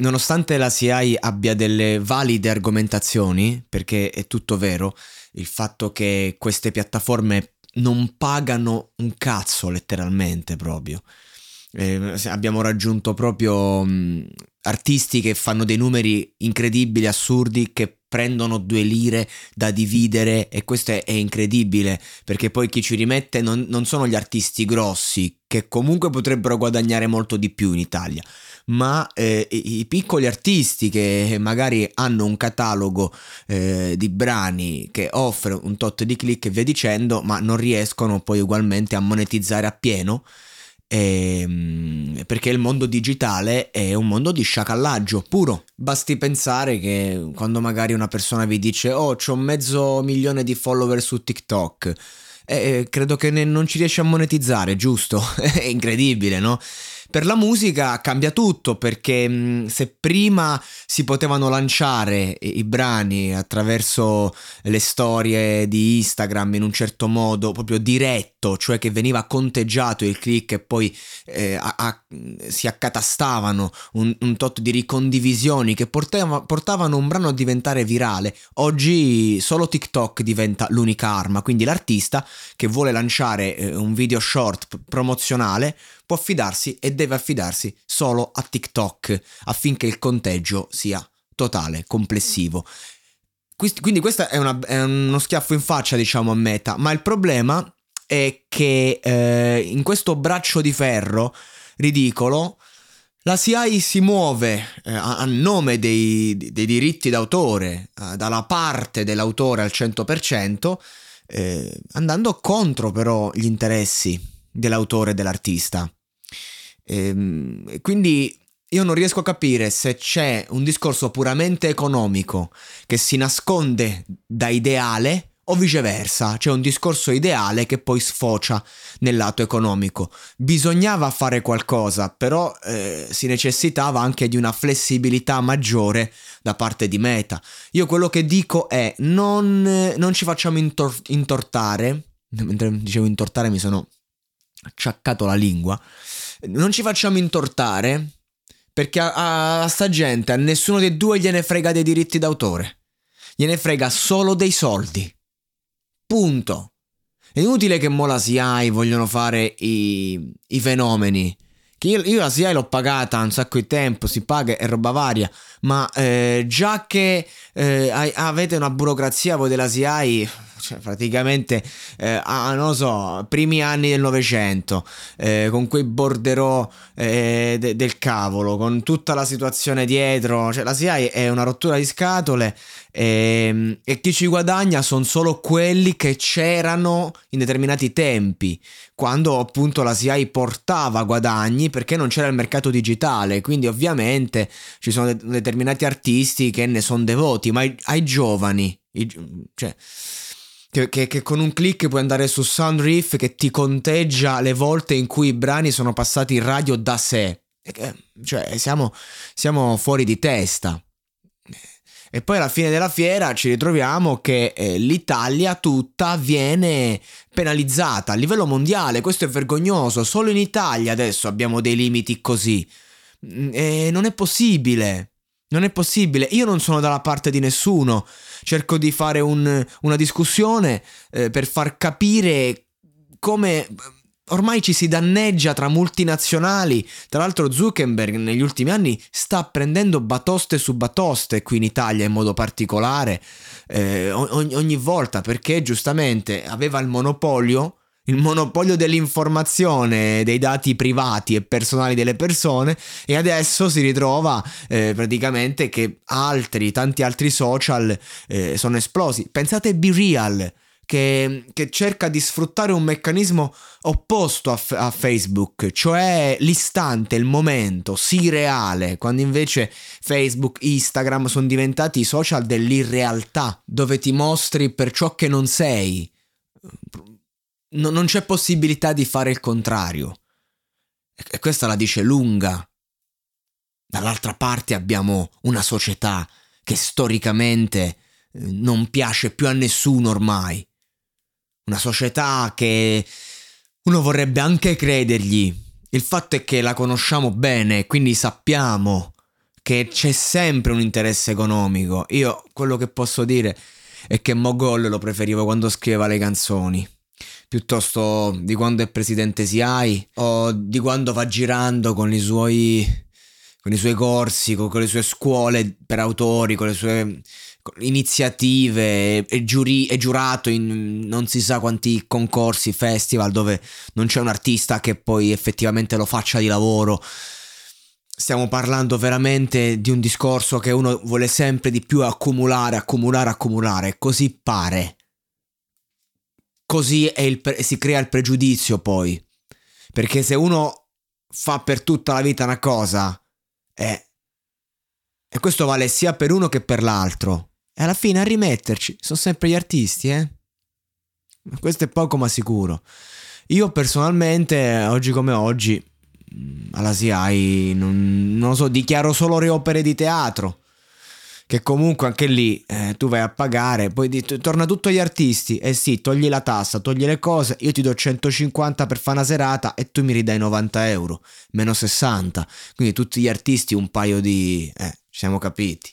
nonostante la CI abbia delle valide argomentazioni, perché è tutto vero, il fatto che queste piattaforme non pagano un cazzo letteralmente proprio. Eh, abbiamo raggiunto proprio mh, artisti che fanno dei numeri incredibili, assurdi, che prendono due lire da dividere e questo è, è incredibile perché poi chi ci rimette non, non sono gli artisti grossi che comunque potrebbero guadagnare molto di più in Italia ma eh, i, piccoli artisti che magari hanno un catalogo eh, di brani che offre un tot di click e via dicendo, ma non riescono poi ugualmente a monetizzare appieno. Ehm, perché il mondo digitale è un mondo di sciacallaggio puro. Basti pensare che quando magari una persona vi dice: Oh, ho mezzo milione di follower su TikTok. Eh, credo che non ci riesce a monetizzare, giusto? è incredibile, no? Per la musica cambia tutto perché mm, se prima si potevano lanciare i brani attraverso le storie di Instagram in un certo modo proprio diretto, cioè che veniva conteggiato il click e poi eh, a, a, si accatastavano un, un, tot di ricondivisioni che portava, portavano un brano a diventare virale, oggi solo TikTok diventa l'unica arma, quindi l'artista che vuole lanciare eh, un video short promozionale può affidarsi e deve affidarsi solo a TikTok affinché il conteggio sia totale, complessivo. Quindi questo è, è uno schiaffo in faccia, diciamo, a Meta, ma il problema è che eh, in questo braccio di ferro ridicolo la CI si muove eh, a nome dei, dei diritti d'autore, eh, dalla parte dell'autore al 100%, eh, andando contro però gli interessi dell'autore e dell'artista. Ehm, quindi io non riesco a capire se c'è un discorso puramente economico che si nasconde da ideale o viceversa, c'è un discorso ideale che poi sfocia nel lato economico. Bisognava fare qualcosa, però eh, si necessitava anche di una flessibilità maggiore da parte di Meta. Io quello che dico è non, non ci facciamo intor- intortare, mentre dicevo intortare mi sono acciaccato la lingua, non ci facciamo intortare perché a, a, sta gente, a nessuno dei due gliene frega dei diritti d'autore. Gliene frega solo dei soldi. Punto. È inutile che mo la SIAI vogliono fare i, i fenomeni. Che io, io, la SIAI l'ho pagata un sacco di tempo, si paga e roba varia, ma eh, già che eh, avete una burocrazia voi della SIAI cioè praticamente eh, a, non so, primi anni del Novecento, eh, con quei borderò eh, de, del cavolo, con tutta la situazione dietro, cioè la SIAI è una rottura di scatole e, ehm, e chi ci guadagna sono solo quelli che c'erano in determinati tempi, quando appunto la SIAI portava guadagni perché non c'era il mercato digitale, quindi ovviamente ci sono de- determinati artisti che ne sono devoti, ma ai, ai giovani, i, cioè che, che, che, con un click puoi andare su Soundreef che ti conteggia le volte in cui i brani sono passati in radio da sé. Cioè, siamo, siamo fuori di testa. E poi alla fine della fiera ci ritroviamo che eh, l'Italia tutta viene penalizzata a livello mondiale. Questo è vergognoso. Solo in Italia adesso abbiamo dei limiti così. Mm, e non è possibile. Non è possibile. Io non sono dalla parte di nessuno. Cerco di fare un, una discussione eh, per far capire come ormai ci si danneggia tra multinazionali. Tra l'altro Zuckerberg negli ultimi anni sta prendendo batoste su batoste qui in Italia in modo particolare eh, ogni, ogni volta perché giustamente aveva il monopolio il monopolio dell'informazione, dei dati privati e personali delle persone e adesso si ritrova eh, praticamente che altri, tanti altri social eh, sono esplosi. Pensate a Be Real, che, che, cerca di sfruttare un meccanismo opposto a, f- a, Facebook, cioè l'istante, il momento, sì reale, quando invece Facebook, Instagram sono diventati i social dell'irrealtà, dove ti mostri per ciò che non sei. No, non c'è possibilità di fare il contrario. E questa la dice lunga. Dall'altra parte abbiamo una società che storicamente eh, non piace più a nessuno ormai una società che uno vorrebbe anche credergli. Il fatto è che la conosciamo bene, quindi sappiamo che c'è sempre un interesse economico. Io quello che posso dire è che Mogol lo preferivo quando scriveva le canzoni. Piuttosto di quando è presidente SIAI o di quando va girando con i suoi, con i suoi corsi, con, con le sue scuole per autori, con le sue iniziative e, giuri, e giurato in non si sa quanti concorsi, festival dove non c'è un artista che poi effettivamente lo faccia di lavoro. Stiamo parlando veramente di un discorso che uno vuole sempre di più accumulare, accumulare, accumulare. Così pare. Così il, si crea il pregiudizio poi. Perché se uno fa per tutta la vita una cosa, eh, e questo vale sia per uno che per l'altro. E alla fine a rimetterci sono sempre gli artisti, eh? Questo è poco ma sicuro. Io personalmente, oggi come oggi, mm, alla SIAI, non, non lo so, dichiaro solo le opere di teatro. Che comunque anche lì eh, tu vai a pagare, poi di, torna tutto agli artisti. Eh sì, togli la tassa, togli le cose, io ti do 150 per fare una serata e tu mi ridai 90 euro, meno 60. Quindi tutti gli artisti un paio di... Eh, ci siamo capiti.